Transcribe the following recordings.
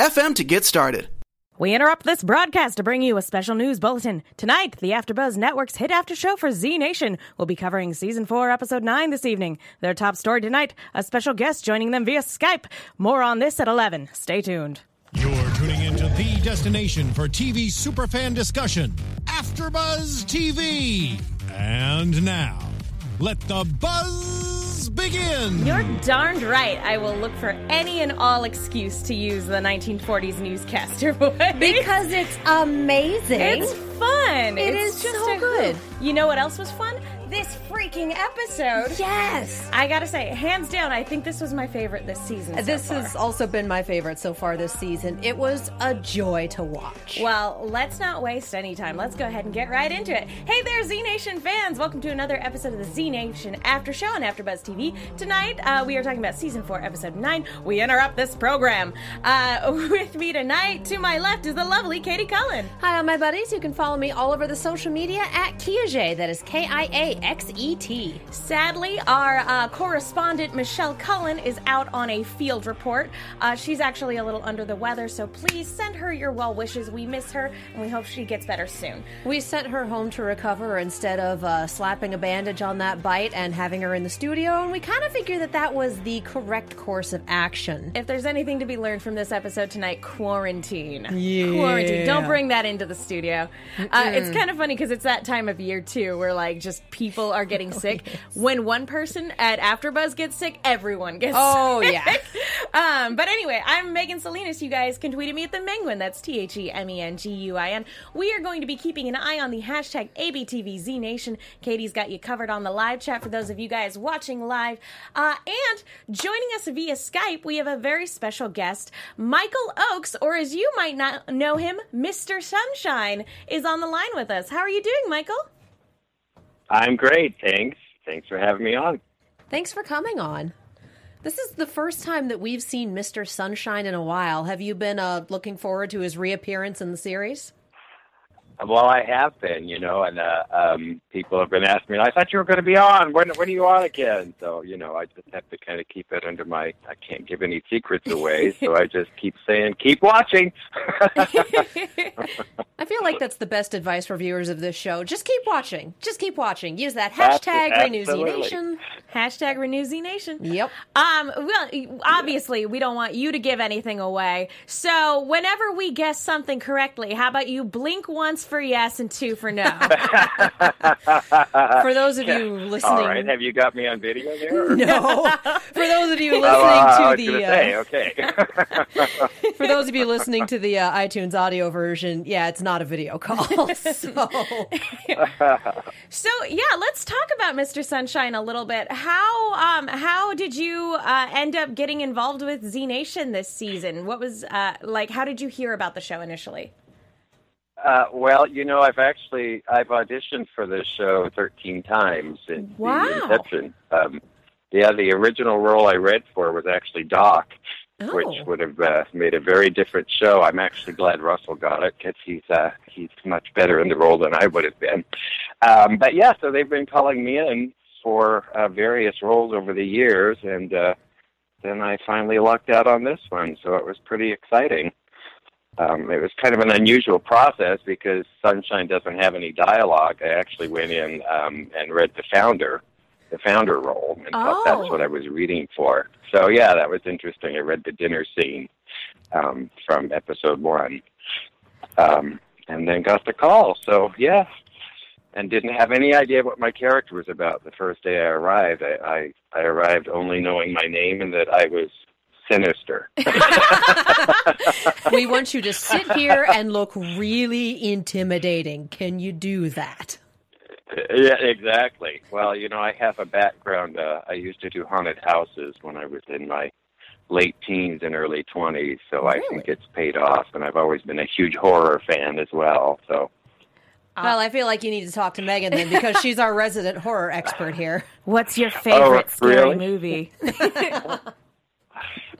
FM to get started. We interrupt this broadcast to bring you a special news bulletin. Tonight, the AfterBuzz Network's hit after show for Z Nation will be covering season 4, episode 9 this evening. Their top story tonight, a special guest joining them via Skype. More on this at 11. Stay tuned. You're tuning into the destination for TV superfan discussion, AfterBuzz TV. And now, let the buzz begin. You're darned right. I will look for any and all excuse to use the 1940s newscaster voice. Because it's amazing. It's fun. It it's is just so good. hoot. You know what else was fun? This freaking episode. Yes. I gotta say, hands down, I think this was my favorite this season. so This far. has also been my favorite so far this season. It was a joy to watch. Well, let's not waste any time. Let's go ahead and get right into it. Hey there, Z Nation fans! Welcome to another episode of the Z Nation After Show on AfterBuzz TV. Tonight, uh, we are talking about season four, episode nine. We interrupt this program. Uh, with me tonight, to my left, is the lovely Katie Cullen. Hi, all my buddies. You can follow me all over the social media at Kiaxet. That is K I A X E T. Sadly, our uh, correspondent Michelle Cullen is out on a field report. Uh, she's actually a little under the weather, so please send her your well wishes. We miss her, and we hope she gets better soon. We sent her home to recover instead of uh, slapping a bandage on that bite and having her in the studio, and we kind of figured that that was the correct course of action. If there's anything to be learned from this episode tonight, quarantine. Yeah. Quarantine. Don't bring that into the studio. Uh, it's kind of funny because it's that time of year, too, where like just people are getting sick. When one person at AfterBuzz gets sick, everyone gets Oh, sick. yeah. um, but anyway, I'm Megan Salinas. You guys can tweet at me at the Menguin. That's T H E M E N G U I N. We are going to be keeping an eye on the hashtag ABTVZNation. Katie's got you covered on the live chat for those of you guys watching live. Uh, and joining us via Skype, we have a very special guest, Michael Oakes, or as you might not know him, Mr. Sunshine, is on the line with us. How are you doing, Michael? I'm great, thanks. Thanks for having me on. Thanks for coming on. This is the first time that we've seen Mr. Sunshine in a while. Have you been uh, looking forward to his reappearance in the series? Well, I have been, you know, and uh, um, people have been asking me. I thought you were going to be on. When when are you on again? So you know, I just have to kind of keep it under my. I can't give any secrets away, so I just keep saying, keep watching. I feel like that's the best advice for viewers of this show. Just keep watching. Just keep watching. Use that hashtag Abso- Renew Z. Nation. Hashtag Renew Z Nation. Yep. Um, well, obviously, we don't want you to give anything away. So, whenever we guess something correctly, how about you blink once for yes and two for no? For those of you listening, All right, have you got me on video there? or- no. For those of you listening Oh, uh, I to the say, uh, okay. for those of you listening to the uh, iTunes audio version, yeah, it's not a video call. so so, yeah, let's talk about Mr. Sunshine a little bit. How um how did you uh, end up getting involved with Z Nation this season? What was uh like? How did you hear about the show initially? Uh, well, you know, I've actually I've auditioned for this show 13 times in Wow. the inception. Um, yeah, the original role I read for was actually Doc, Oh. which would have uh, made a very different show. I'm actually glad Russell got it because he's uh, he's much better in the role than I would have been. Um, but yeah, so they've been calling me in for uh, various roles over the years, and uh, then I finally lucked out on this one, so it was pretty exciting. Um, it was kind of an unusual process because Sunshine doesn't have any dialogue. I actually went in um, and read the founder, the founder role, and thought Oh. that's what I was reading for. So yeah, that was interesting. I read the dinner scene um, from episode one, um, and then got the call. So yeah, and didn't have any idea what my character was about the first day I arrived. I, I, I arrived only knowing my name and that I was sinister. we want you to sit here and look really intimidating. Can you do that? Yeah, exactly. Well, you know, I have a background. Uh, I used to do haunted houses when I was in my late teens and early 20s. So I think it's paid off. And I've always been a huge horror fan as well. So. Well, I feel like you need to talk to Megan then because she's our resident horror expert here. What's your favorite Oh, scary movie?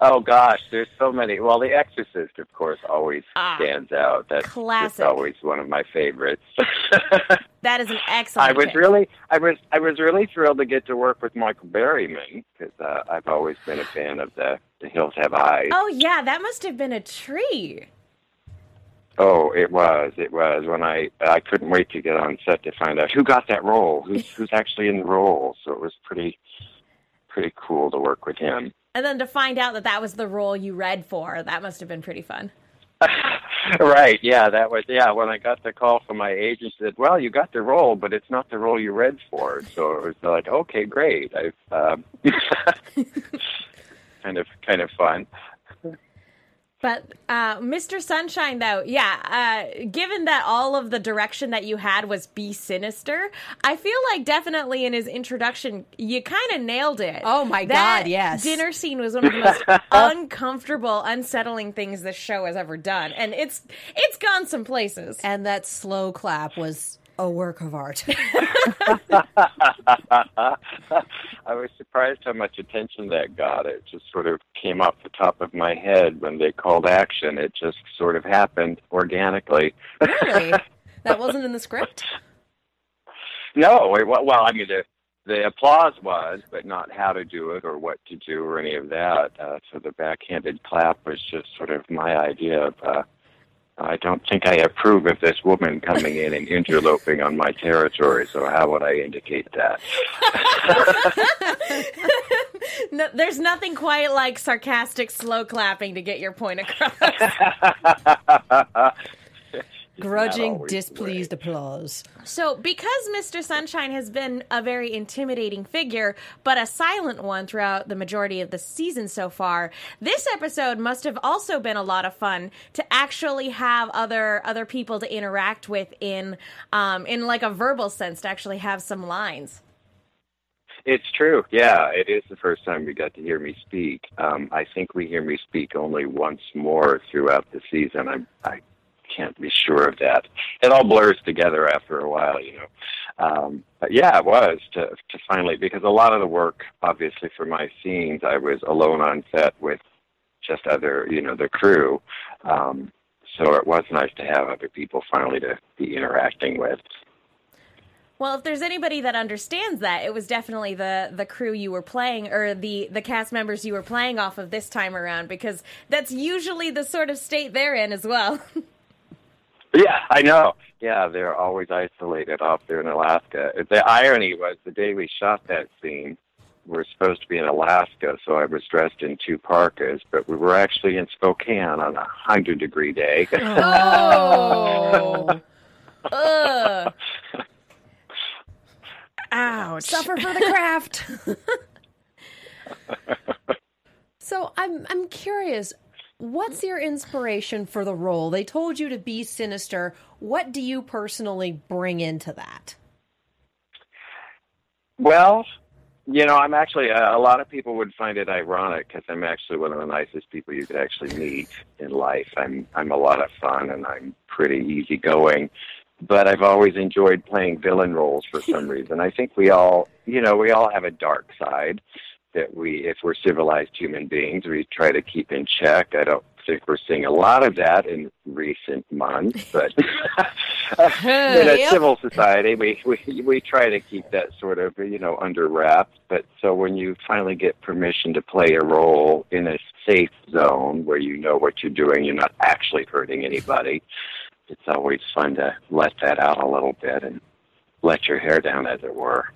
Oh gosh, there's so many. Well, The Exorcist, of course, always Ah, stands out. That's classic. always one of my favorites. That is an excellent. I was pick. really, I was, I was really thrilled to get to work with Michael Berryman because uh, I've always been a fan of the The Hills Have Eyes. Oh yeah, that must have been a tree. Oh, it was, it was. When I, I couldn't wait to get on set to find out who got that role, who's who's actually in the role. So it was pretty, pretty cool to work with him. And then to find out that that was the role you read for, that must have been pretty fun. right. Yeah, that was yeah. When I got the call from my agent, said, "Well, you got the role, but it's not the role you read for." So it was like, okay, great. I um, kind of kind of fun. But uh, Mr. Sunshine, though, yeah, uh, given that all of the direction that you had was be sinister, I feel like definitely in his introduction, you kind of nailed it. Oh my That God, yes. Dinner scene was one of the most uncomfortable, unsettling things this show has ever done, and it's it's gone some places. And that slow clap was a work of art. I was surprised how much attention that got. It just sort of came off the top of my head when they called action. It just sort of happened organically. really? That wasn't in the script? No, it, well, I mean the the applause was, but not how to do it or what to do or any of that. Uh, so the backhanded clap was just sort of my idea of. Uh, I don't think I approve of this woman coming in and interloping on my territory. So how would I indicate that? No, there's nothing quite like sarcastic slow clapping to get your point across. Grudging, always the displeased applause. So, because Mr. Sunshine has been a very intimidating figure, but a silent one throughout the majority of the season so far, this episode must have also been a lot of fun to actually have other other people to interact with in um, in like a verbal sense to actually have some lines. It's true. Yeah, it is the first time we got to hear me speak. Um, I think we hear me speak only once more throughout the season. I'm, I can't be sure of that. It all blurs together after a while, you know. Um, but yeah, it was to to finally because a lot of the work, obviously, for my scenes, I was alone on set with just other, you know, the crew. Um, so it was nice to have other people finally to be interacting with. Well, if there's anybody that understands that, it was definitely the the crew you were playing or the the cast members you were playing off of this time around because that's usually the sort of state they're in as well. Yeah, I know. Yeah, they're always isolated off there in Alaska. The irony was the day we shot that scene, we were supposed to be in Alaska, so I was dressed in two parkas, but we were actually in Spokane on a hundred degree day. Oh. Ugh. Ouch. Suffer for the craft. so I'm I'm curious, what's your inspiration for the role? They told you to be sinister. What do you personally bring into that? Well, you know, I'm actually uh, a lot of people would find it ironic because I'm actually one of the nicest people you could actually meet in life. I'm I'm a lot of fun and I'm pretty easygoing, but I've always enjoyed playing villain roles for some reason. I think we all, you know, we all have a dark side that we, if we're civilized human beings, we try to keep in check. I don't think we're seeing a lot of that in recent months, but in a Yep. civil society, we, we we try to keep that sort of you know under wraps. But so when you finally get permission to play a role in a safe zone where you know what you're doing, you're not actually hurting anybody. It's always fun to let that out a little bit and let your hair down, as it were.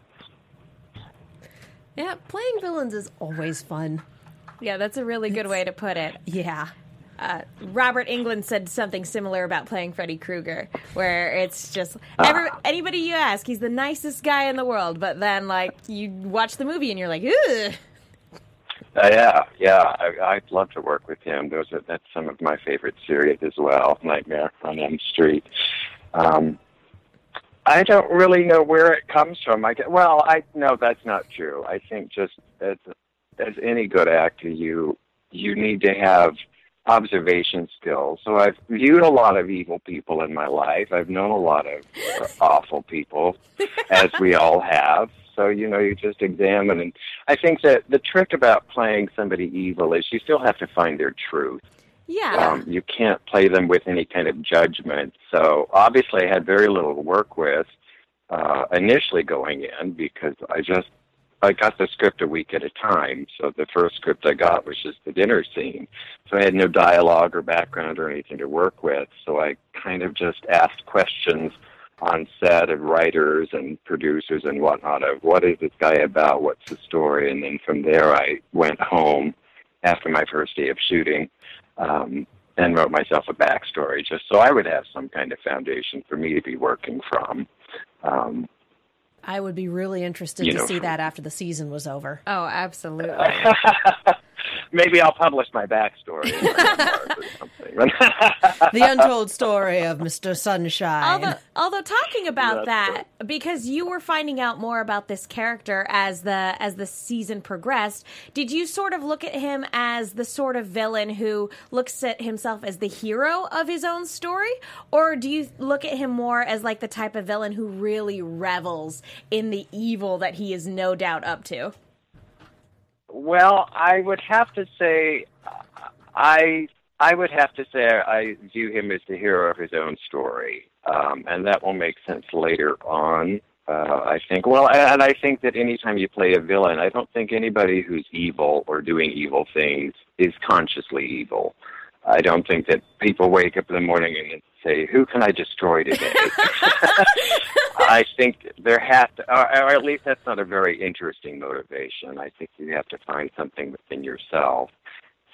Yeah, playing villains is always fun. Yeah, that's a really good way to put it. Yeah. Robert Englund said something similar about playing Freddy Krueger, where it's just every, anybody you ask, he's the nicest guy in the world, but then like you watch the movie and you're like, ugh. Uh, yeah, yeah, I, I'd love to work with him. Those are that's some of my favorite series as well. Nightmare on Elm Street. Um, I don't really know where it comes from. I get, well, I no, that's not true. I think just as as any good actor, you you need to have observation skills. So I've viewed a lot of evil people in my life. I've known a lot of awful people, as we all have. So you know, you just examine, and I think that the trick about playing somebody evil is you still have to find their truth. Yeah. Um, you can't play them with any kind of judgment. So obviously, I had very little to work with uh, initially going in because I just I got the script a week at a time. So the first script I got was just the dinner scene. So I had no dialogue or background or anything to work with. So I kind of just asked questions on set of writers and producers and whatnot of what is this guy about, what's the story, and then from there I went home after my first day of shooting um, and wrote myself a backstory just so I would have some kind of foundation for me to be working from. Um, I would be really interested to know, see from- that after the season was over. oh, absolutely. maybe I'll publish my backstory in my memoirs or something. The untold story of Mr. Sunshine. Although, although talking about That's that, because you were finding out more about this character as the as the season progressed, did you sort of look at him as the sort of villain who looks at himself as the hero of his own story, or do you look at him more as like the type of villain who really revels in the evil that he is no doubt up to? Well, I would have to say, I I would have to say I view him as the hero of his own story, um, and that will make sense later on. Uh, I think. Well, and I think that anytime you play a villain, I don't think anybody who's evil or doing evil things is consciously evil. I don't think that people wake up in the morning and say, "Who can I destroy today?" I think there has to, or, or at least that's not a very interesting motivation. I think you have to find something within yourself.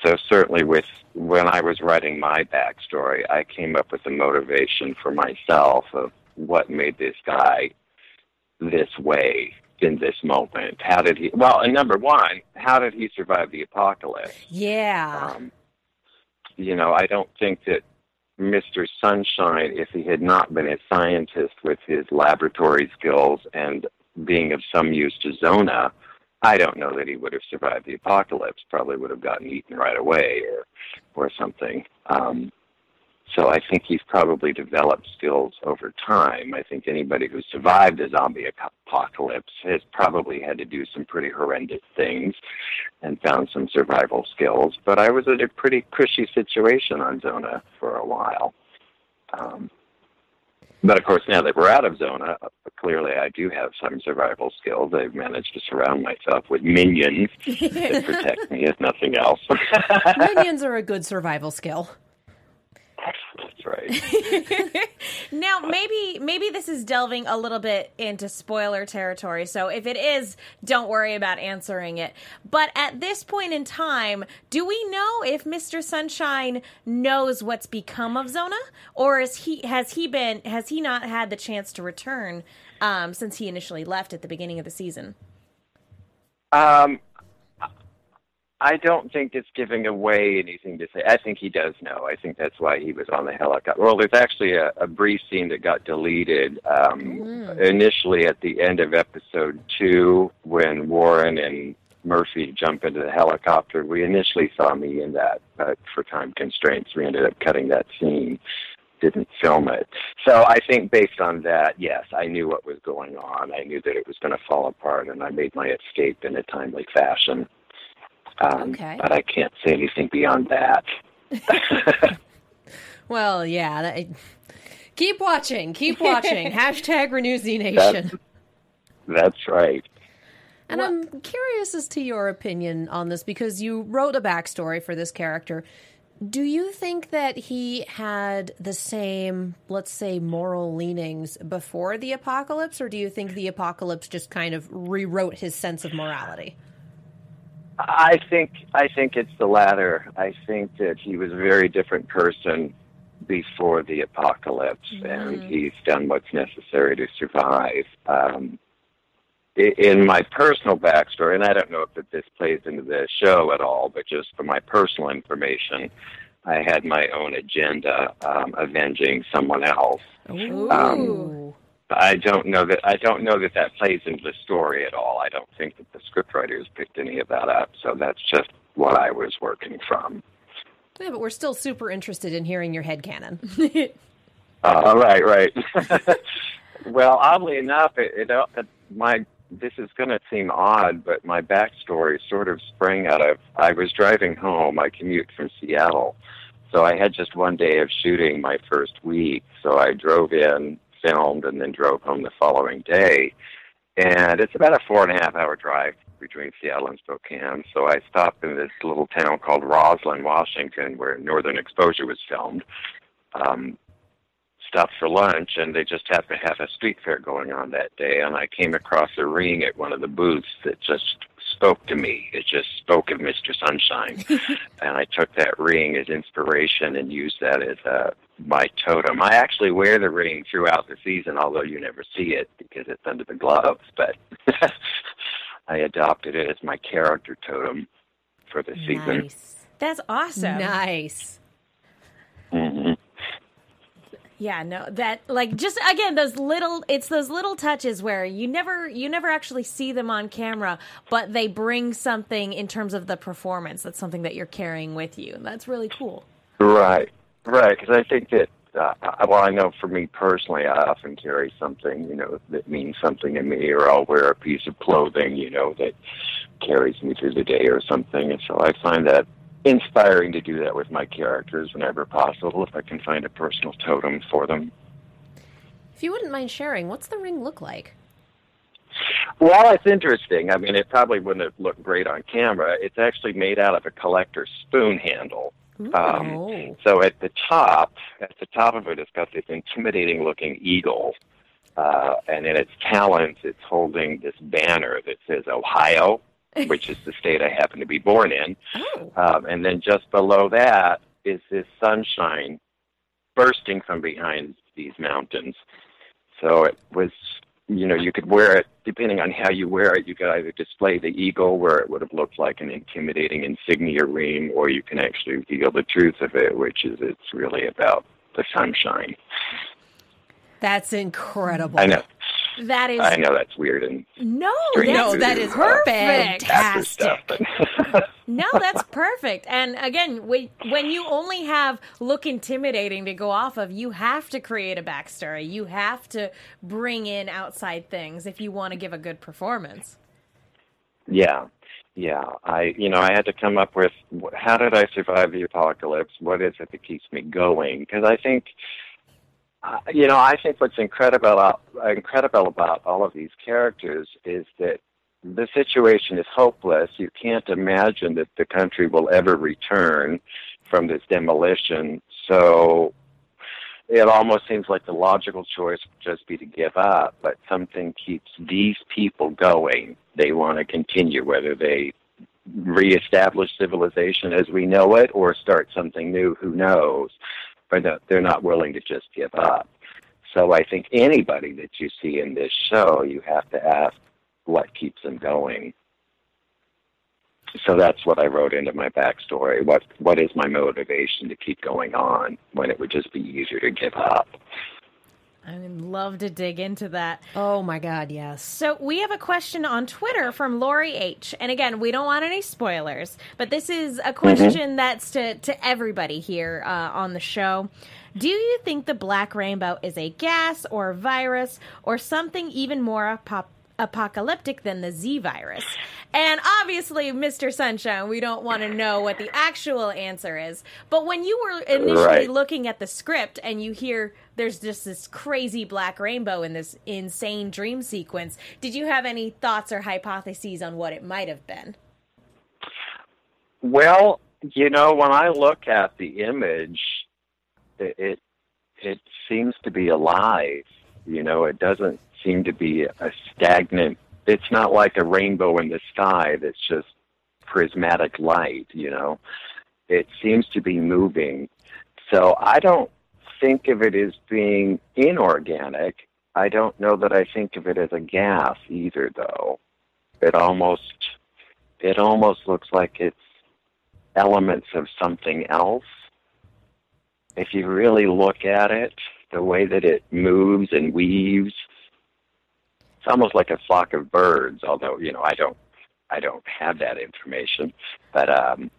So certainly, with when I was writing my backstory, I came up with a motivation for myself of what made this guy this way in this moment. How did he? Well, and number one, how did he survive the apocalypse? yeah. Um, you know, I don't think that Mr. Sunshine, if he had not been a scientist with his laboratory skills and being of some use to Zona, I don't know that he would have survived the apocalypse. Probably would have gotten eaten right away or or something. Um, so I think he's probably developed skills over time. I think anybody who survived a zombie apocalypse has probably had to do some pretty horrendous things and found some survival skills. But I was in a pretty cushy situation on Zona for a while. Um, but of course, now that we're out of Zona, clearly I do have some survival skills. I've managed to surround myself with minions that protect me, if nothing else. Minions are a good survival skill. That's right. Now, maybe maybe this is delving a little bit into spoiler territory. So if it is, don't worry about answering it. But at this point in time, do we know if Mr. Sunshine knows what's become of Zona, or is he has he been has he not had the chance to return um, since he initially left at the beginning of the season? Um, I don't think it's giving away anything to say. I think he does know. I think that's why he was on the helicopter. Well, there's actually a, a brief scene that got deleted um, initially at the end of episode two when Warren and Murphy jump into the helicopter. We initially saw me in that, but for time constraints, we ended up cutting that scene. Didn't film it. So I think based on that, yes, I knew what was going on. I knew that it was going to fall apart, and I made my escape in a timely fashion. Um, Okay. But I can't say anything beyond that. Well, yeah. That, keep watching. Keep watching. Hashtag Renew Z Nation. That's right. And I'm curious as to your opinion on this because you wrote a backstory for this character. Do you think that he had the same, let's say, moral leanings before the apocalypse, or do you think the apocalypse just kind of rewrote his sense of morality? I think I think it's the latter. I think that he was a very different person before the apocalypse, and he's done what's necessary to survive. Um, in my personal backstory, and I don't know if that this plays into the show at all, but just for my personal information, I had my own agenda um, avenging someone else. Ooh. I don't know that I don't know that that plays into the story at all. I don't think that the scriptwriters picked any of that up. So that's just what I was working from. Yeah, but we're still super interested in hearing your head canon. Uh, right, right. well, oddly enough, it, it, it my this is going to seem odd, but my backstory sort of sprang out of I was driving home. I commute from Seattle, so I had just one day of shooting my first week. So I drove in, filmed, and then drove home the following day. And it's about a four and a half hour drive between Seattle and Spokane. So I stopped in this little town called Roslyn, Washington, where Northern Exposure was filmed. Um, stopped for lunch, and they just happened to have a street fair going on that day. And I came across a ring at one of the booths that just spoke to me. It just spoke of Mr. Sunshine, and I took that ring as inspiration and used that as uh, my totem. I actually wear the ring throughout the season, although you never see it because it's under the gloves. But I adopted it as my character totem for the season. Nice. That's awesome. nice. hmm Yeah, no, that like just again those little it's those little touches where you never you never actually see them on camera, but they bring something in terms of the performance. That's something that you're carrying with you. That's really cool. Right, right. Because I think that, uh, I- well, I know for me personally, I often carry something, you know, that means something to me, or I'll wear a piece of clothing, you know, that carries me through the day or something. And so I find that inspiring to do that with my characters whenever possible, if I can find a personal totem for them. If you wouldn't mind sharing, what's the ring look like? Well, it's interesting. I mean, it probably wouldn't have looked great on camera. It's actually made out of a collector's spoon handle. Um, Oh. so at the top, at the top of it, it's got this intimidating looking eagle. Uh, and in its talons, it's holding this banner that says Ohio, which is the state I happen to be born in. Oh. Um, and then just below that is this sunshine bursting from behind these mountains. So it was, you know, you could wear it depending on how you wear it. You could either display the eagle, where it would have looked like an intimidating insignia ring, or you can actually reveal the truth of it, which is it's really about the sunshine. That's incredible. I know, That is I know that's weird and no, strange that's to that do, is perfect. after stuff, fantastic. No, that's perfect. And again, when, when you only have look intimidating to go off of, you have to create a backstory. You have to bring in outside things if you want to give a good performance. Yeah, yeah. I, you know, I had to come up with how did I survive the apocalypse? What is it that keeps me going? Because I think, uh, you know, I think what's incredible about, incredible about all of these characters is that the situation is hopeless. You can't imagine that the country will ever return from this demolition. So it almost seems like the logical choice would just be to give up, but something keeps these people going. They want to continue, whether they reestablish civilization as we know it or start something new, who knows? But no- they're not willing to just give up. So I think anybody that you see in this show, you have to ask what keeps them going. So that's what I wrote into my backstory. What what is my motivation to keep going on when it would just be easier to give up? I would love to dig into that. Oh my God, yes. So we have a question on Twitter from Lori H. And again, we don't want any spoilers, but this is a question that's to, to everybody here uh, on the show. Do you think the black rainbow is a gas or virus or something even more apop- apocalyptic than the Z virus? And obviously, Mr. Sunshine, we don't want to know what the actual answer is. But when you were initially Right. looking at the script and you hear there's just this crazy black rainbow in this insane dream sequence, did you have any thoughts or hypotheses on what it might have been? Well, you know, when I look at the image, it it, it seems to be alive. You know, it doesn't seem to be a stagnant. It's not like a rainbow in the sky that's just prismatic light. You know, it seems to be moving. So I don't think of it as being inorganic. I don't know that I think of it as a gas either, though. It almost it almost looks like it's elements of something else. If you really look at it, the way that it moves and weaves, it's almost like a flock of birds. Although you know, I don't, I don't have that information, but um,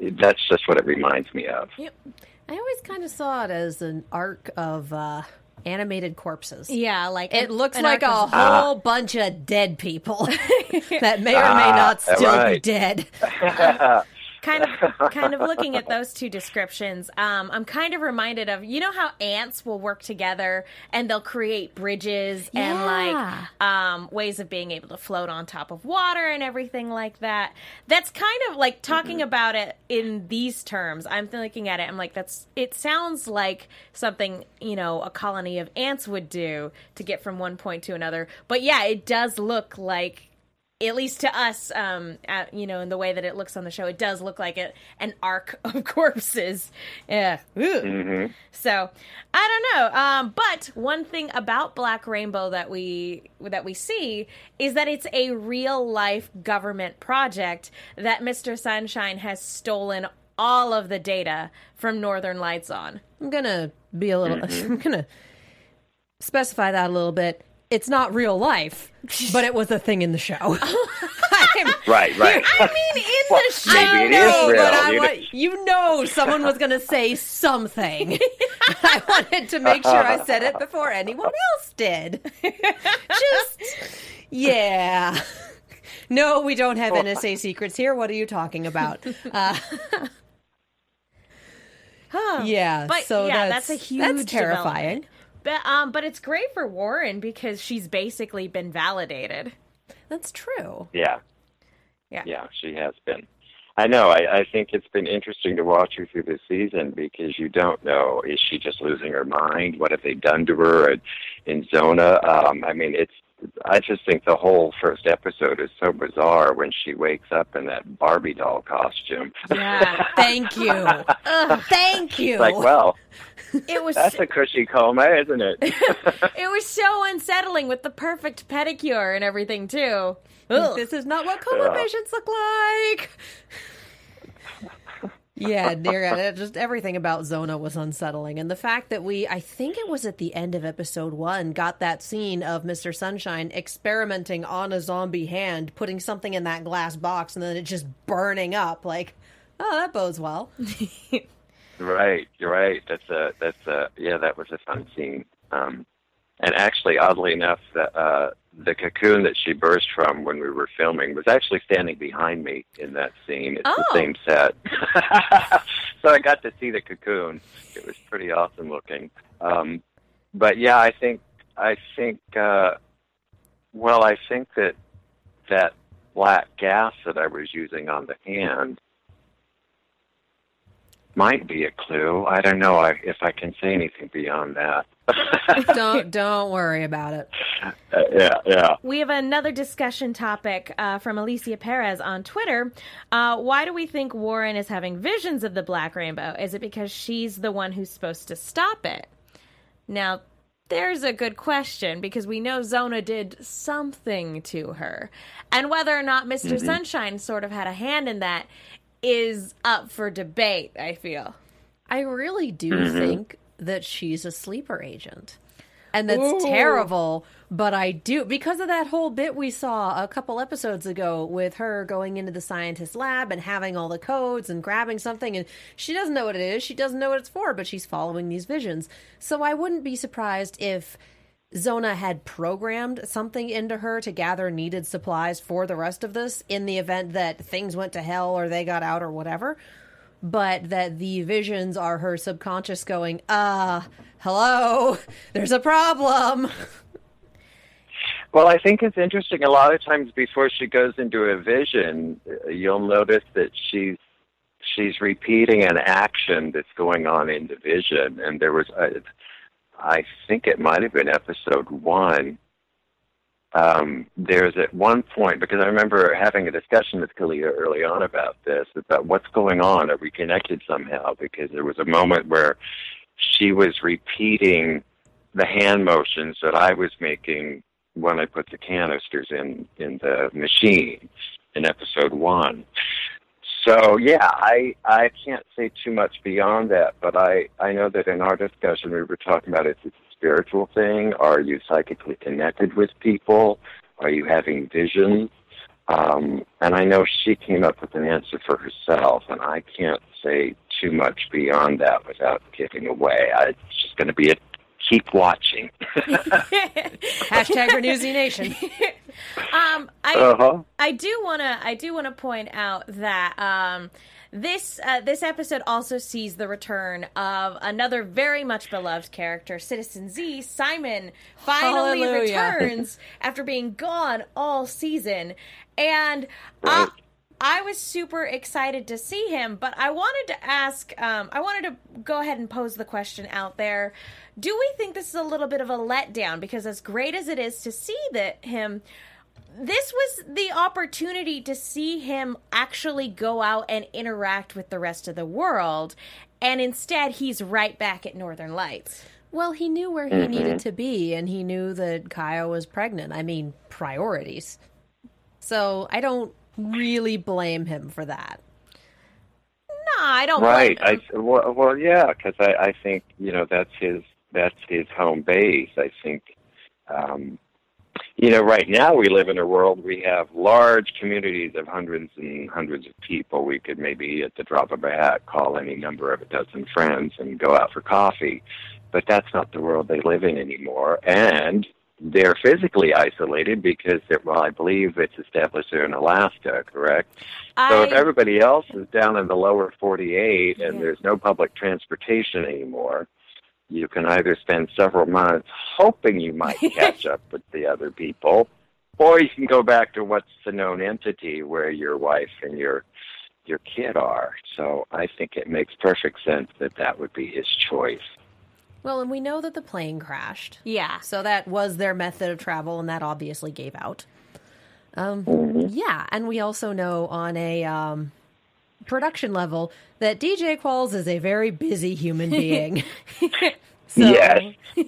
that's just what it reminds me of. Yep. I always kind of saw it as an arc of uh, animated corpses. Yeah, like It an- looks an like a arc of- whole bunch of dead people that may or may Ah, not still be dead. kind of kind of looking at those two descriptions um, i'm kind of reminded of you know how ants will work together and they'll create bridges and like um, ways of being able to float on top of water and everything like that? That's kind of like talking about it in these terms i'm looking at it i'm like that's it sounds like something you know a colony of ants would do to get from one point to another but yeah it does look like at least to us, um, at, you know, in the way that it looks on the show, it does look like it, an arc of corpses. Yeah. Ugh. So I don't know. Um, but one thing about Black Rainbow that we that we see is that it's a real life government project that Mr. Sunshine has stolen all of the data from Northern Lights on. I'm gonna be a little. I'm gonna specify that a little bit. It's not real life, but it was a thing in the show. Right, right. I mean, in Well, the show. maybe it no, is real. but I You want, you know someone was going to say something. I wanted to make sure I said it before anyone else did. Just, yeah. No, we don't have NSA secrets here. What are you talking about? Uh, yeah, But so yeah, that's, that's, a huge That's terrifying. Development. But um, but it's great for Warren because she's basically been validated. That's true. Yeah. Yeah. Yeah, she has been. I know. I, I think it's been interesting to watch her through this season because you don't know is she just losing her mind? What have they done to her in, in Zona? Um, I mean, it's. I just think the whole first episode is so bizarre when she wakes up in that Barbie doll costume. Yeah, Thank you. Ugh, thank you. It's like, well, it was that's a cushy coma, isn't it? it was so unsettling with the perfect pedicure and everything too. Ugh. This is not what coma Yeah. patients look like. yeah, dear, just everything about Zona was unsettling, and the fact that we—I think it was at the end of episode one—got that scene of Mr. Sunshine experimenting on a zombie hand, putting something in that glass box, and then it just burning up. Like, oh, that bodes well. Right, you're right. That's a that's a yeah, that was a fun scene. Um, and actually, oddly enough, the uh, the cocoon that she burst from when we were filming was actually standing behind me in that scene. It's Oh. the same set, so I got to see the cocoon. It was pretty awesome looking. Um, but yeah, I think I think uh, well, I think that that black gas that I was using on the hand might be a clue. I don't know if I can say anything beyond that. don't don't worry about it. Uh, yeah, yeah. We have another discussion topic uh, from Alicia Perez on Twitter. Uh, why do we think Warren is having visions of the Black Rainbow? Is it because she's the one who's supposed to stop it? Now, there's a good question because we know Zona did something to her. And whether or not mister Sunshine sort of had a hand in that is up for debate, I feel. I really do mm-hmm. think that she's a sleeper agent. And that's terrible, but I do because of that whole bit we saw a couple episodes ago with her going into the scientist lab and having all the codes and grabbing something and she doesn't know what it is, she doesn't know what it's for, but she's following these visions. So I wouldn't be surprised if Zona had programmed something into her to gather needed supplies for the rest of this in the event that things went to hell or they got out or whatever but that the visions are her subconscious going, uh, hello, there's a problem. Well, I think it's interesting. A lot of times before she goes into a vision, uh, you'll notice that she's she's repeating an action that's going on in the vision. And there was, a, I think it might have been episode one. Um, there's at one point because I remember having a discussion with Kalia early on about this about what's going on. Are we connected somehow? Because there was a moment where she was repeating the hand motions that I was making when I put the canisters in in the machine in episode one. So yeah, I I can't say too much beyond that, but I I know that in our discussion we were talking about it's a spiritual thing. Are you psychically connected with people? Are you having visions? Um, and I know she came up with an answer for herself, and I can't say too much beyond that without giving away. I, it's just going to be a keep watching. Hashtag Renew Z Nation. Um, I uh-huh. I do wanna I do wanna point out that um, this uh, this episode also sees the return of another very much beloved character, Citizen Z. Simon finally Hallelujah. returns after being gone all season, and Right. I, I was super excited to see him. But I wanted to ask, um, I wanted to go ahead and pose the question out there: Do we think this is a little bit of a letdown? Because as great as it is to see that him this was the opportunity to see him actually go out and interact with the rest of the world and instead he's right back at northern lights Well, he knew where he needed to be, and he knew that Kaya was pregnant. I mean, priorities. So I don't really blame him for that. no i don't Right. blame I well, well yeah, because I, I think you know that's his that's his home base. I think, um, you know, right now we live in a world we have large communities of hundreds and hundreds of people. We could maybe at the drop of a hat call any number of a dozen friends and go out for coffee, but that's not the world they live in anymore. And they're physically isolated because they're, well, I believe it's established there in Alaska, correct? So if everybody else is down in the lower 48 and Yeah. there's no public transportation anymore, you can either spend several months hoping you might catch up with the other people, or you can go back to what's the known entity where your wife and your your kid are. So I think it makes perfect sense that that would be his choice. Well, and we know that the plane crashed. yeah So that was their method of travel, and that obviously gave out. Um, Yeah, and we also know on a um, production level that DJ Qualls is a very busy human being. so Yes.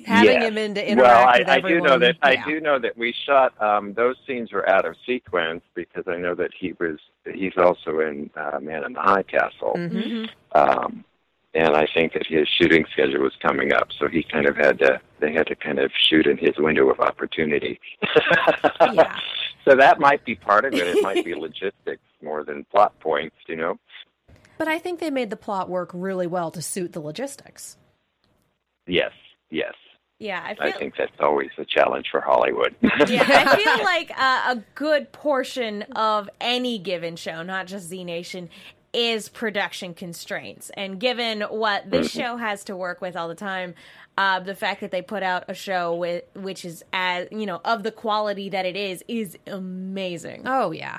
having Yes. him in to interact well, I, with I do know that I do know that we shot um, those scenes were out of sequence because I know that he was he's also in uh, Man in the High Castle, Mm-hmm. um, and I think that his shooting schedule was coming up, so he kind of had to they had to kind of shoot in his window of opportunity. Yeah. So that might be part of it. It might be logistics more than plot points, you know. But I think they made the plot work really well to suit the logistics. Yes, yes. yeah i I think that's always a challenge for Hollywood. yeah, I feel like uh, a good portion of any given show, not just Z Nation, is production constraints. And given what this show has to work with all the time, uh, the fact that they put out a show with which is as you know of the quality that it is is amazing. Oh yeah,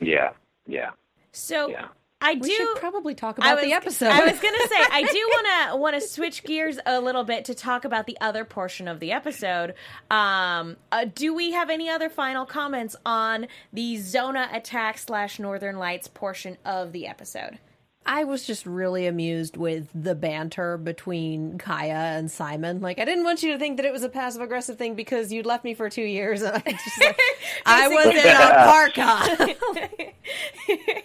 yeah, yeah, So yeah. I we do should probably talk about was, the episode. I was gonna say I do want to want to switch gears a little bit to talk about the other portion of the episode. Um, uh, do we have any other final comments on the Zona attack slash Northern Lights portion of the episode? I was just really amused with the banter between Kaya and Simon. Like, I didn't want you to think that it was a passive aggressive thing because you'd left me for two years, and I just like, I was in a parka.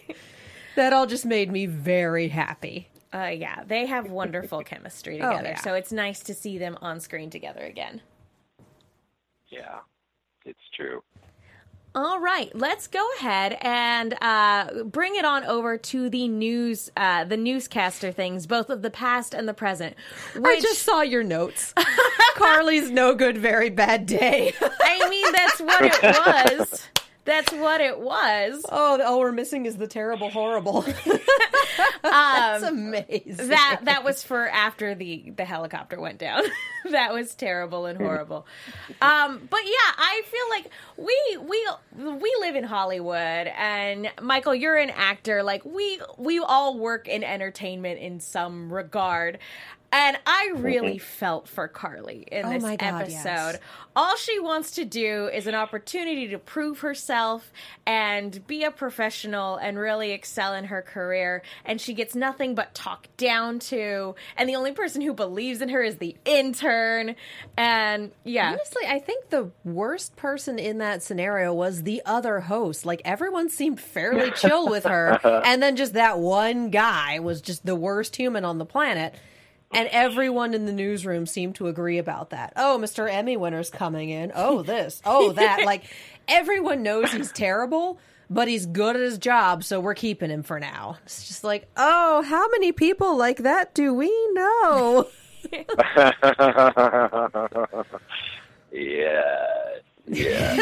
that all just made me very happy. Uh, yeah, they have wonderful chemistry Oh, together, yeah. so it's nice to see them on screen together again. Yeah, it's true. All right, let's go ahead and uh, bring it on over to the news, uh, the newscaster things, both of the past and the present. I just saw your notes. Carly's no good, very bad day. I mean, that's what it was. That's what it was. oh, all we're missing is the terrible, horrible. That's amazing. That that was for after the the helicopter went down. that was terrible and horrible. Um, but yeah, I feel like we we we live in Hollywood, and Michael, you're an actor. Like we we all work in entertainment in some regard. And I mm-hmm. really felt for Carly in Oh this God, episode. yes. All she wants to do is an opportunity to prove herself and be a professional and really excel in her career. And she gets nothing but talked down to. And the only person who believes in her is the intern. And yeah. Honestly, I think the worst person in that scenario was the other host. Like everyone seemed fairly chill with her, and then just that one guy was just the worst human on the planet. And everyone in the newsroom seemed to agree about that. Oh, Mr. Emmy winner's coming in. Oh, this. Oh, that. like everyone knows he's terrible, but he's good at his job, so we're keeping him for now. It's just like, oh, how many people like that do we know? yeah, yeah,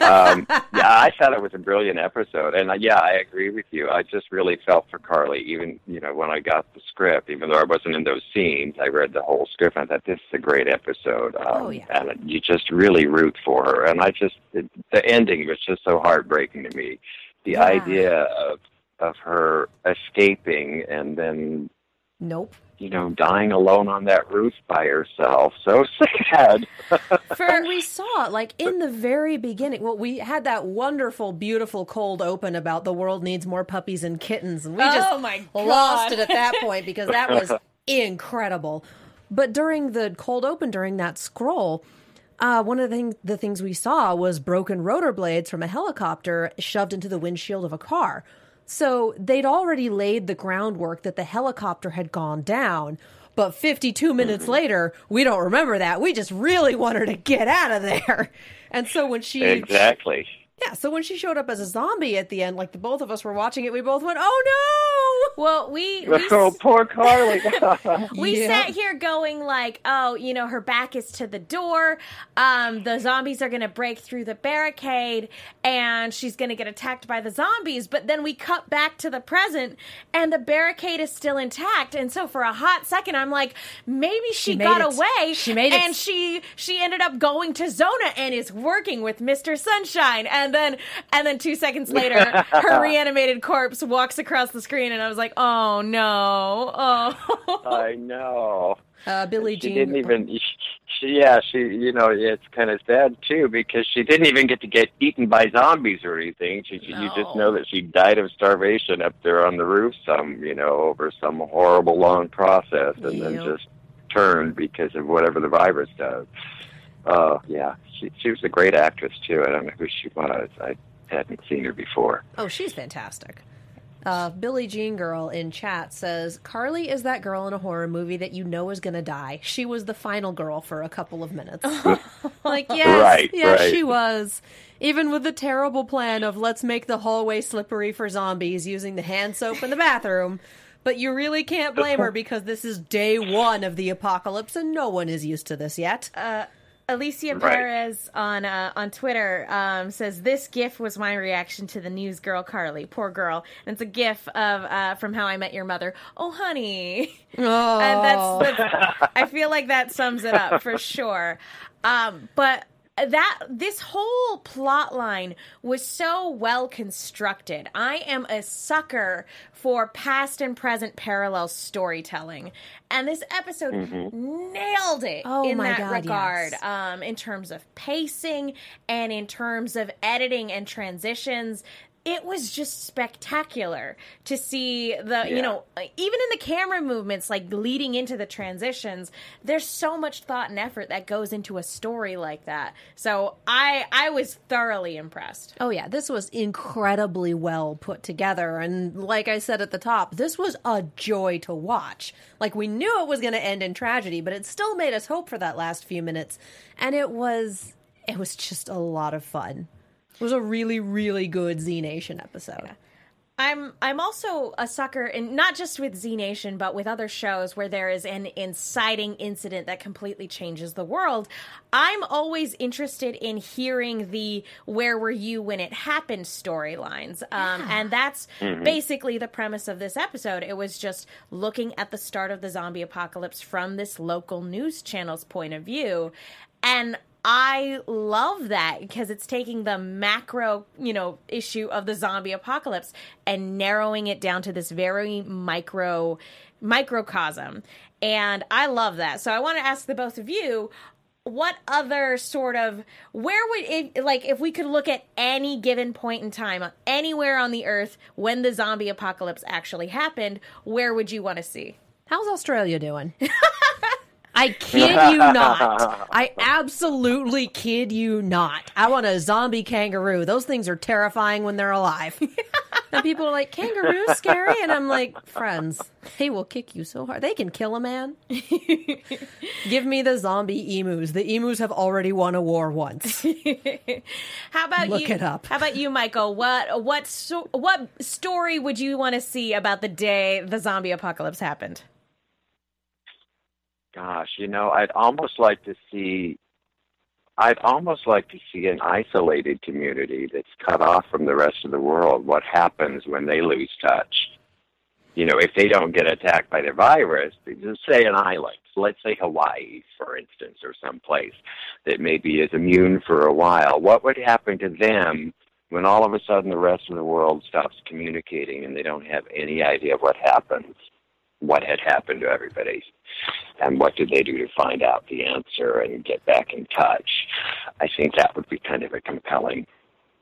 um, yeah. I thought it was a brilliant episode, and uh, yeah, I agree with you. I just really felt for Carly, even you know when I got the script, even though I wasn't in those scenes, I read the whole script. and I thought this is a great episode, um, Oh, yeah. and you just really root for her. And I just it, the ending was just so heartbreaking to me. The Yeah. idea of of her escaping and then nope. you know dying alone on that roof by herself, so sad. And we saw it like in the very beginning. Well, we had that wonderful, beautiful cold open about the world needs more puppies and kittens, and we Oh just my lost it at that point because that was incredible. But during the cold open, during that scroll, uh, one of the, thing, the things we saw was broken rotor blades from a helicopter shoved into the windshield of a car. So they'd already laid the groundwork that the helicopter had gone down. But 52 minutes mm-hmm. later, we don't remember that. We just really want her to get out of there. And so when she exactly. Yeah, so when she showed up as a zombie at the end, like the both of us were watching it, we both went, "Oh no!" Well, we we, Oh, poor Carly. we Yeah. sat here going like, oh, you know, her back is to the door. Um, the zombies are going to break through the barricade, and she's going to get attacked by the zombies. But then we cut back to the present, and the barricade is still intact. And so for a hot second, I'm like, maybe she, She got it. away. She made it. and she she ended up going to Zona and is working with Mister Sunshine. And then and then two seconds later, her reanimated corpse walks across the screen, and I was like, oh no, oh. I know. no!" Uh, Billie She Jean. didn't even. She, yeah, she. You know, it's kind of sad too because she didn't even get to get eaten by zombies or anything. She, she you just know that she died of starvation up there on the roof. Some, you know, over some horrible long process, and then just turned because of whatever the virus does. Uh, yeah, she she was a great actress too. I don't know who she was. I hadn't seen her before. Oh, she's fantastic. Uh, Billie Jean Girl in chat says Carly is that girl in a horror movie that you know is going to die. She was the final girl for a couple of minutes. like, yes, Right, yes, right. she was. Even with the terrible plan of let's make the hallway slippery for zombies using the hand soap in the bathroom. But you really can't blame her because this is day one of the apocalypse and no one is used to this yet. Alicia Right. Perez on uh, on Twitter um, says this GIF was my reaction to the news girl Carly, poor girl, and it's a GIF of uh, from How I Met Your Mother. Oh, honey, oh. and that's, that's I feel like that sums it up for sure. Um, but that this whole plot line was so well constructed. I am a sucker for past and present parallel storytelling, and this episode nailed it Oh in my that God, regard. yes. Um, in terms of pacing and in terms of editing and transitions. It was just spectacular to see the, you know, uh, even in the camera movements, like leading into the transitions, there's so much thought and effort that goes into a story like that. So I, I was thoroughly impressed. Oh yeah, this was incredibly well put together and like I said at the top, this was a joy to watch. Like we knew it was going to end in tragedy, but it still made us hope for that last few minutes and it was it was just a lot of fun. It was a really really good Z Nation episode. I'm I'm also a sucker in not just with Z Nation, but with other shows where there is an inciting incident that completely changes the world. I'm always interested in hearing the "Where were you when it happened" storylines, um, and that's basically the premise of this episode. It was just looking at the start of the zombie apocalypse from this local news channel's point of view, and I love that because it's taking the macro, you know, issue of the zombie apocalypse and narrowing it down to this very micro microcosm. And I love that. So I want to ask the both of you what other sort of where would it like if we could look at any given point in time anywhere on the earth when the zombie apocalypse actually happened where would you want to see How's Australia doing? I kid you not. I absolutely kid you not. I want a zombie kangaroo. Those things are terrifying when they're alive. and people are like, kangaroo's scary? And I'm like, friends, they will kick you so hard. They can kill a man. Give me the zombie emus. The emus have already won a war once. How about Look you? it up. How about you, Michael? What what so, what story would you want to see about the day the zombie apocalypse happened? Gosh, you know, I'd almost like to see. I'd almost like to see an isolated community that's cut off from the rest of the world. What happens when they lose touch? You know, if they don't get attacked by the virus, just say an island, let's say Hawaii, for instance, or some place that maybe is immune for a while. What would happen to them when all of a sudden the rest of the world stops communicating and they don't have any idea of what happens? What had happened to everybody? And what did they do to find out the answer and get back in touch. I think that would be kind of a compelling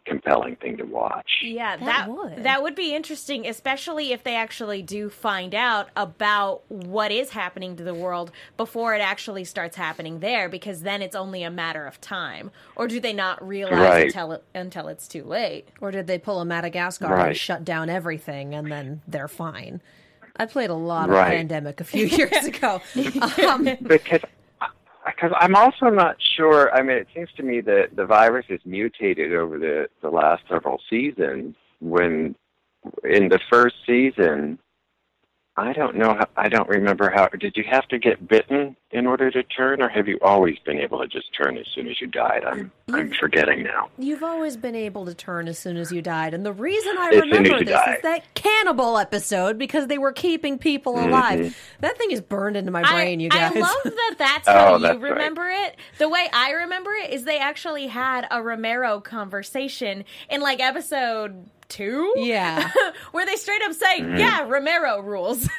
compelling thing to watch. Yeah, That that would. that would be interesting, especially if they actually do find out about what is happening to the world before it actually starts happening there, because then it's only a matter of time. Or do they not realize Right. until it, until it's too late? or did they pull a Madagascar and shut down everything and then they're fine? I played a lot Right. of Pandemic a few years ago. Um, because because I'm also not sure. I mean, it seems to me that the virus has mutated over the the last several seasons. When in the first season, I don't know. How, I don't remember how. Did you have to get bitten in order to turn, or have you always been able to just turn as soon as you died? I'm I'm forgetting now. You've always been able to turn as soon as you died. And the reason I As remember this die. is that cannibal episode because they were keeping people mm-hmm. alive. That thing is burned into my brain, I, you guys. I love that that's how Oh, you that's right. remember it. The way I remember it is they actually had a Romero conversation in like episode two. Yeah. Where they straight up say, yeah, Romero rules.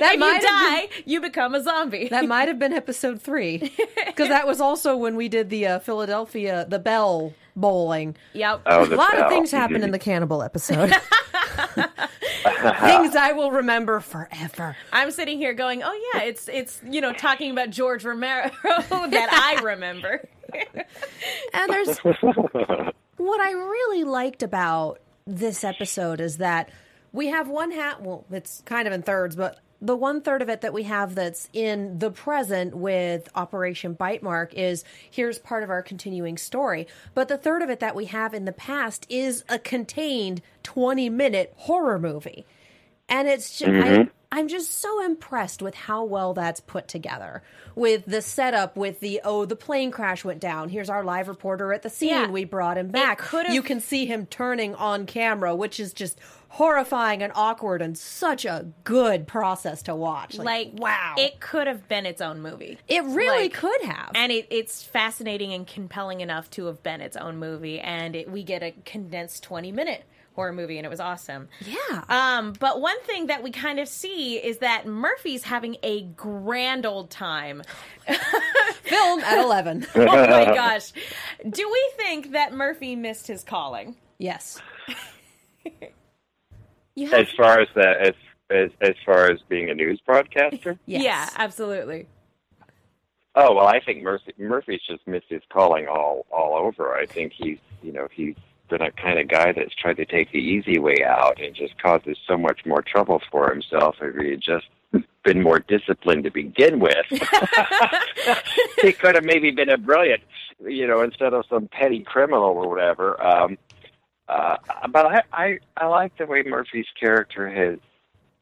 That if might you have die, you become a zombie. that might have been episode three. Because that was also when we did the uh, Philadelphia, the Bell bowling. yep. Oh, A the lot of things happened in the cannibal episode. things I will remember forever. I'm sitting here going, oh yeah, it's it's you know talking about George Romero that I remember. And there's what I really liked about this episode is that we have one hat. Well, it's kind of in thirds, but the one third of it that we have that's in the present with Operation Bite Mark is here's part of our continuing story. But the third of it that we have in the past is a contained 20 minute horror movie. And it's just, I, mm-hmm. I'm just so impressed with how well that's put together. With the setup, with the, oh, the plane crash went down. Here's our live reporter at the scene. Yeah. We brought him back. You can see him turning on camera, which is just horrifying and awkward and such a good process to watch. Like, Like wow. it could have been its own movie. It really like- could have. and it, it's fascinating and compelling enough to have been its own movie and it, we get a condensed 20 minute horror movie and it was awesome yeah. um, but one thing that we kind of see is that murphy's having a grand old time Film at 11. oh my gosh do we think that murphy missed his calling yes. You have As far as the as as as far as being a news broadcaster. yes. yeah absolutely Oh well, I think Murphy Murphy's just missed his calling all all over. I think he's you know he's been a kind of guy that's tried to take the easy way out and just causes so much more trouble for himself if he had just been more disciplined to begin with. he could have maybe been a brilliant, you know, instead of some petty criminal or whatever. Um, uh, but I, I I like the way Murphy's character has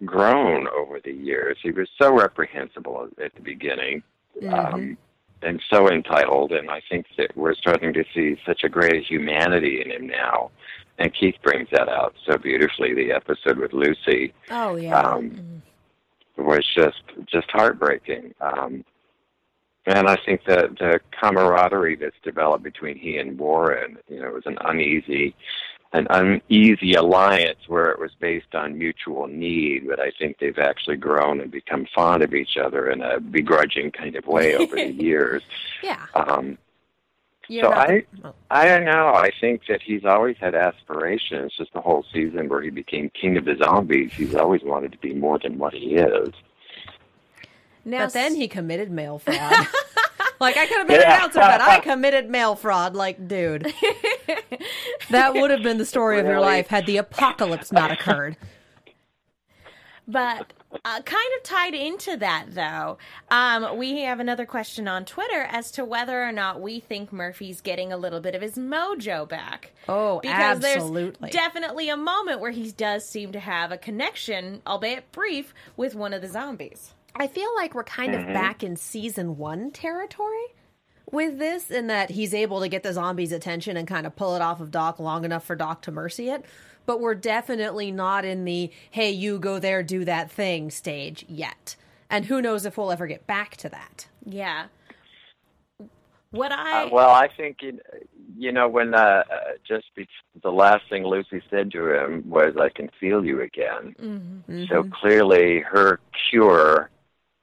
grown over the years. He was so reprehensible at the beginning um, and so entitled. And I think that we're starting to see such a great humanity in him now. And Keith brings that out so beautifully. The episode with Lucy Oh, yeah. um, was just just heartbreaking. Um, and I think that the camaraderie that's developed between he and Warren, you know, it was an uneasy, an uneasy alliance where it was based on mutual need. But I think they've actually grown and become fond of each other in a begrudging kind of way over the years. yeah. Um, You're so not I. I don't know. I think that he's always had aspirations. Just the whole season where he became king of the zombies, he's always wanted to be more than what he is. now But then he committed mail fraud. like I could have made an Yeah. announcement that I committed mail fraud. Like, dude, that would have been the story of your life had the apocalypse not occurred. But uh, kind of tied into that, though, um, we have another question on Twitter as to whether or not we think Murphy's getting a little bit of his mojo back. Oh, because absolutely. there's definitely a moment where he does seem to have a connection, albeit brief, with one of the zombies. I feel like we're kind of back in season one territory with this, in that he's able to get the zombies' attention and kind of pull it off of Doc long enough for Doc to mercy it. But we're definitely not in the hey, you go there, do that thing stage yet. And who knows if we'll ever get back to that. Yeah. What I Uh, well, I think it, you know when uh, uh, just be- the last thing Lucy said to him was, "I can feel you again." Mm-hmm. So clearly, her cure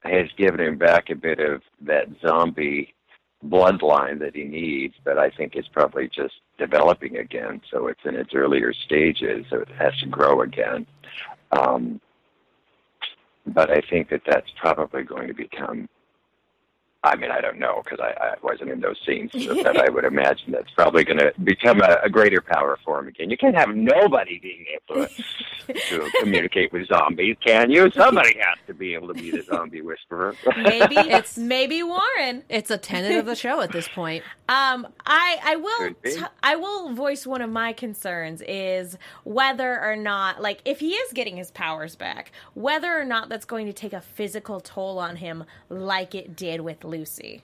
has given him back a bit of that zombie bloodline that he needs, but I think it's probably just developing again. So it's in its earlier stages, so it has to grow again. Um, but I think that that's probably going to become. I mean, I don't know because I, I wasn't in those scenes, but I would imagine that's probably going to become a, a greater power for him again. You can't have nobody being able to, to communicate with zombies, can you? Somebody has to be able to be the zombie whisperer. maybe it's maybe Warren. It's a tenet of the show at this point. Um, I I will Could t- I will voice one of my concerns is whether or not like if he is getting his powers back, whether or not that's going to take a physical toll on him like it did with Lucy.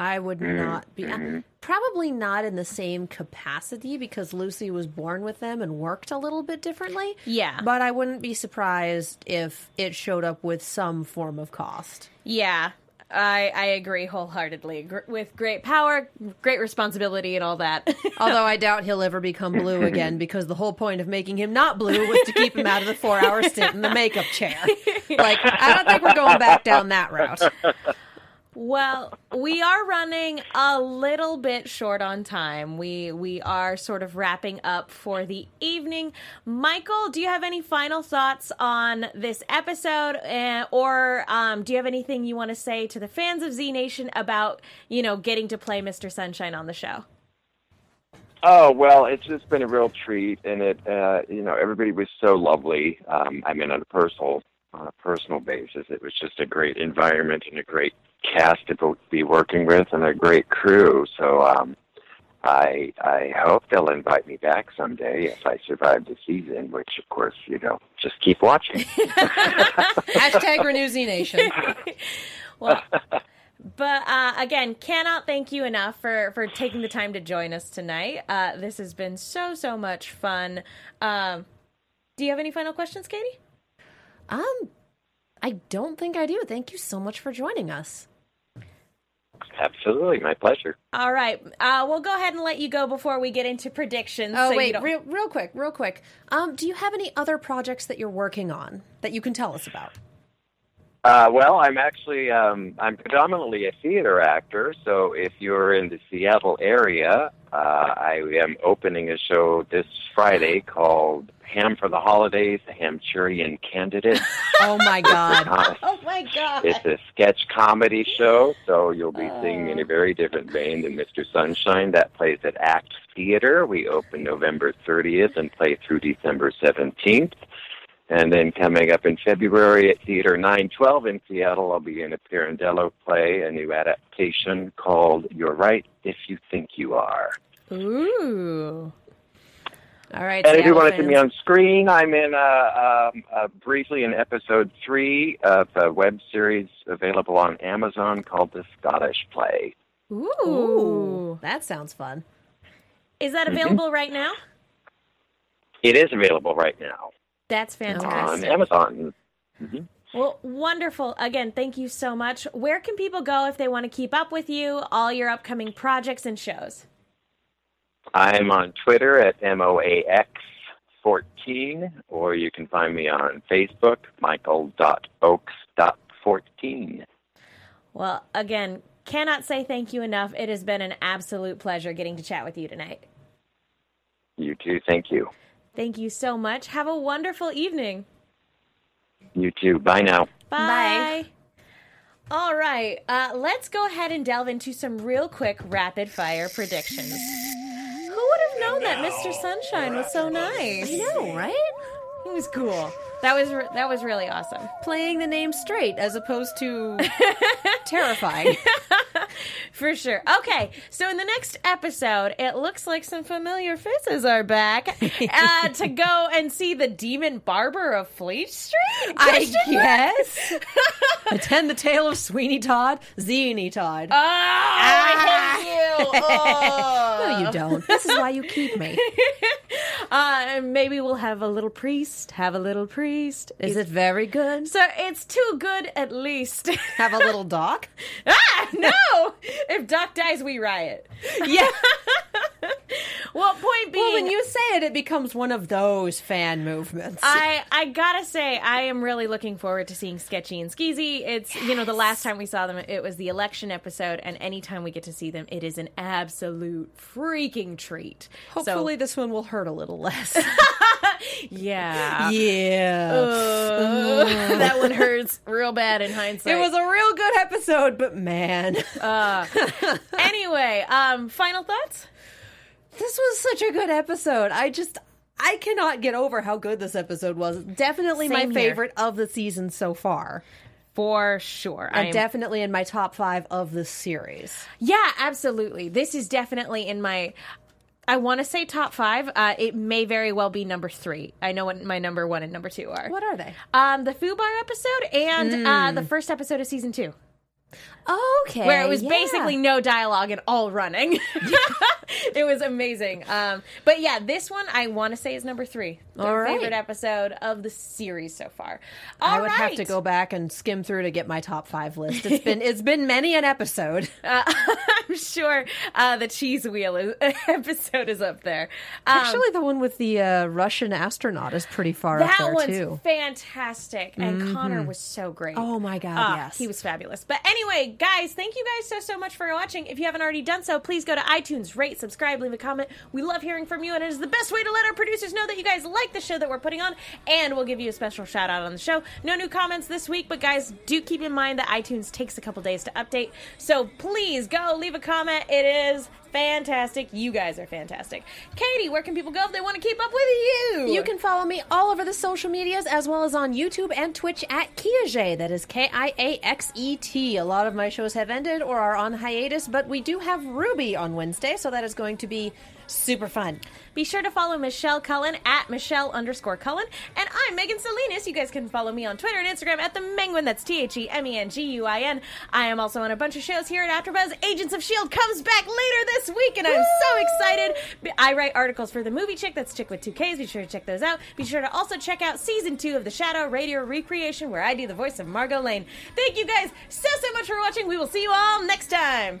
I would mm-hmm. not be. uh, mm-hmm. probably not in the same capacity because Lucy was born with them and worked a little bit differently. Yeah. But I wouldn't be surprised if it showed up with some form of cost. Yeah. I, I agree wholeheartedly. Gr- with great power, great responsibility, and all that. Although I doubt he'll ever become blue mm-hmm. again because the whole point of making him not blue was to keep him out of the four hour stint in the makeup chair. Like, I don't think we're going back down that route. Well, we are running a little bit short on time. We we are sort of wrapping up for the evening. Michael, do you have any final thoughts on this episode, uh, or um, do you have anything you want to say to the fans of Z Nation about you know getting to play Mr. Sunshine on the show? Oh well, it's just been a real treat, and it uh, you know everybody was so lovely. Um, I mean, on a personal on a personal basis, it was just a great environment and a great cast to bo- be working with, and a great crew. So um, I I hope they'll invite me back someday if I survive the season. Which, of course, you know, just keep watching. Hashtag Renew Z Nation. Well, but uh, again, cannot thank you enough for for taking the time to join us tonight. Uh, this has been so so much fun. Um, do you have any final questions, Katie? Um, I don't think I do. Thank you so much for joining us. Absolutely, my pleasure. All right, uh, we'll go ahead and let you go before we get into predictions. Oh so wait, real, real quick, real quick. Um, do you have any other projects that you're working on that you can tell us about? Uh, well, I'm actually um, I'm predominantly a theater actor. So if you're in the Seattle area, uh, I am opening a show this Friday called "Ham for the Holidays: The Hamchurian Candidate." Oh my god. Uh, oh my god! it's a sketch comedy show, so you'll be seeing in a very different vein than Mr. Sunshine. That plays at Act Theater. We open November 30th and play through December 17th. And then coming up in February at Theater 912 in Seattle, I'll be in a Pirandello play, a new adaptation called You're Right If You Think You Are. Ooh. All right. And if you want to see me on screen, I'm in uh, um, uh, briefly in episode three of a web series available on Amazon called The Scottish Play. Ooh. Ooh, that sounds fun. Is that available right now? It is available right now That's fantastic. on. Amazon. Mm-hmm. Well, wonderful. Again, thank you so much. Where can people go if they want to keep up with you, all your upcoming projects and shows? I'm on Twitter at MOAX14, or you can find me on Facebook, michael.oaks.14. Well, again, cannot say thank you enough. It has been an absolute pleasure getting to chat with you tonight. You too. Thank you. Thank you so much. Have a wonderful evening. You too. Bye now. Bye. All right, uh, let's go ahead and delve into some real quick rapid fire predictions. Who would have known that Mr. Sunshine was so nice? I know, right? He was cool. That was re- that was really awesome. Playing the name straight as opposed to terrifying. For sure. Okay, so in the next episode, it looks like some familiar faces are back uh, to go and see the demon barber of Fleet Street. I guess. Attend the tale of Sweeney Todd, Zany Todd. Oh, I hate you. Oh. no, you don't. This is why you keep me. Uh, maybe we'll have a little priest. Have a little priest. Is it very good? So it's too good, at least. Have a little doc? ah, no! If Doc dies, we riot. Yeah. Well, point being, Well, when you say it, it becomes one of those fan movements. I I gotta say, I am really looking forward to seeing Sketchy and Skeezy. It's you know the last time we saw them, it was the election episode, and anytime we get to see them, it is an absolute freaking treat. Hopefully, this one will hurt a little less. Yeah, yeah. Uh, that one hurts real bad in hindsight. it was a real good episode, but man, uh, anyway. Um, final thoughts. this was such a good episode. I just. I cannot get over how good this episode was. Definitely my here. favorite of the season so far. For sure, And I'm- definitely in my top five of the series. Yeah, absolutely. This is definitely in my. I want to say top five. Uh, it may very well be number three. I know what my number one and number two are. What are they? Um, the Foo Bar episode and uh, the first episode of season two, Okay. where it was yeah. basically no dialogue and all running. it was amazing. Um, but yeah, this one I want to say is number three. All right. favorite episode of the series so far. I All would have to go back and skim through to get my top five list. It's been it's been many an episode. Uh, I'm sure uh, the cheese wheel is, episode is up there. Um, Actually, the one with the uh, Russian astronaut is pretty far up That there one's too. fantastic, and Connor was so great. Oh my god, Ah, yes. he was fabulous. But anyway, guys, thank you guys so so much for watching. If you haven't already done so, please go to iTunes, rate, subscribe, leave a comment. We love hearing from you, and it is the best way to let our producers know that you guys like the show that we're putting on, and we'll give you a special shout out on the show. No new comments this week, but guys, do keep in mind that iTunes takes a couple days to update. So please go leave a comment. It is fantastic. You guys are fantastic. Katie, where can people go if they want to keep up with you? You can follow me all over the social medias as well as on YouTube and Twitch at Kiaxet. That is K I A X E T. A lot of my shows have ended or are on hiatus, but we do have Ruby on Wednesday, so that is going to be super fun. Be sure to follow Michelle Cullen at Michelle underscore Cullen. And I'm Megan Salinas. You guys can follow me on Twitter and Instagram at the Menguin. That's T H E M E N G U I N. I am also on a bunch of shows here at AfterBuzz. Agents of S.H.I.E.L.D. Comes back later this week, and I'm so excited. I write articles for the movie Chick. That's Chick with two Ks. Be sure to check those out. Be sure to also check out season two of The Shadow Radio Recreation, where I do the voice of Margo Lane. Thank you guys so, so much for watching. We will see you all next time.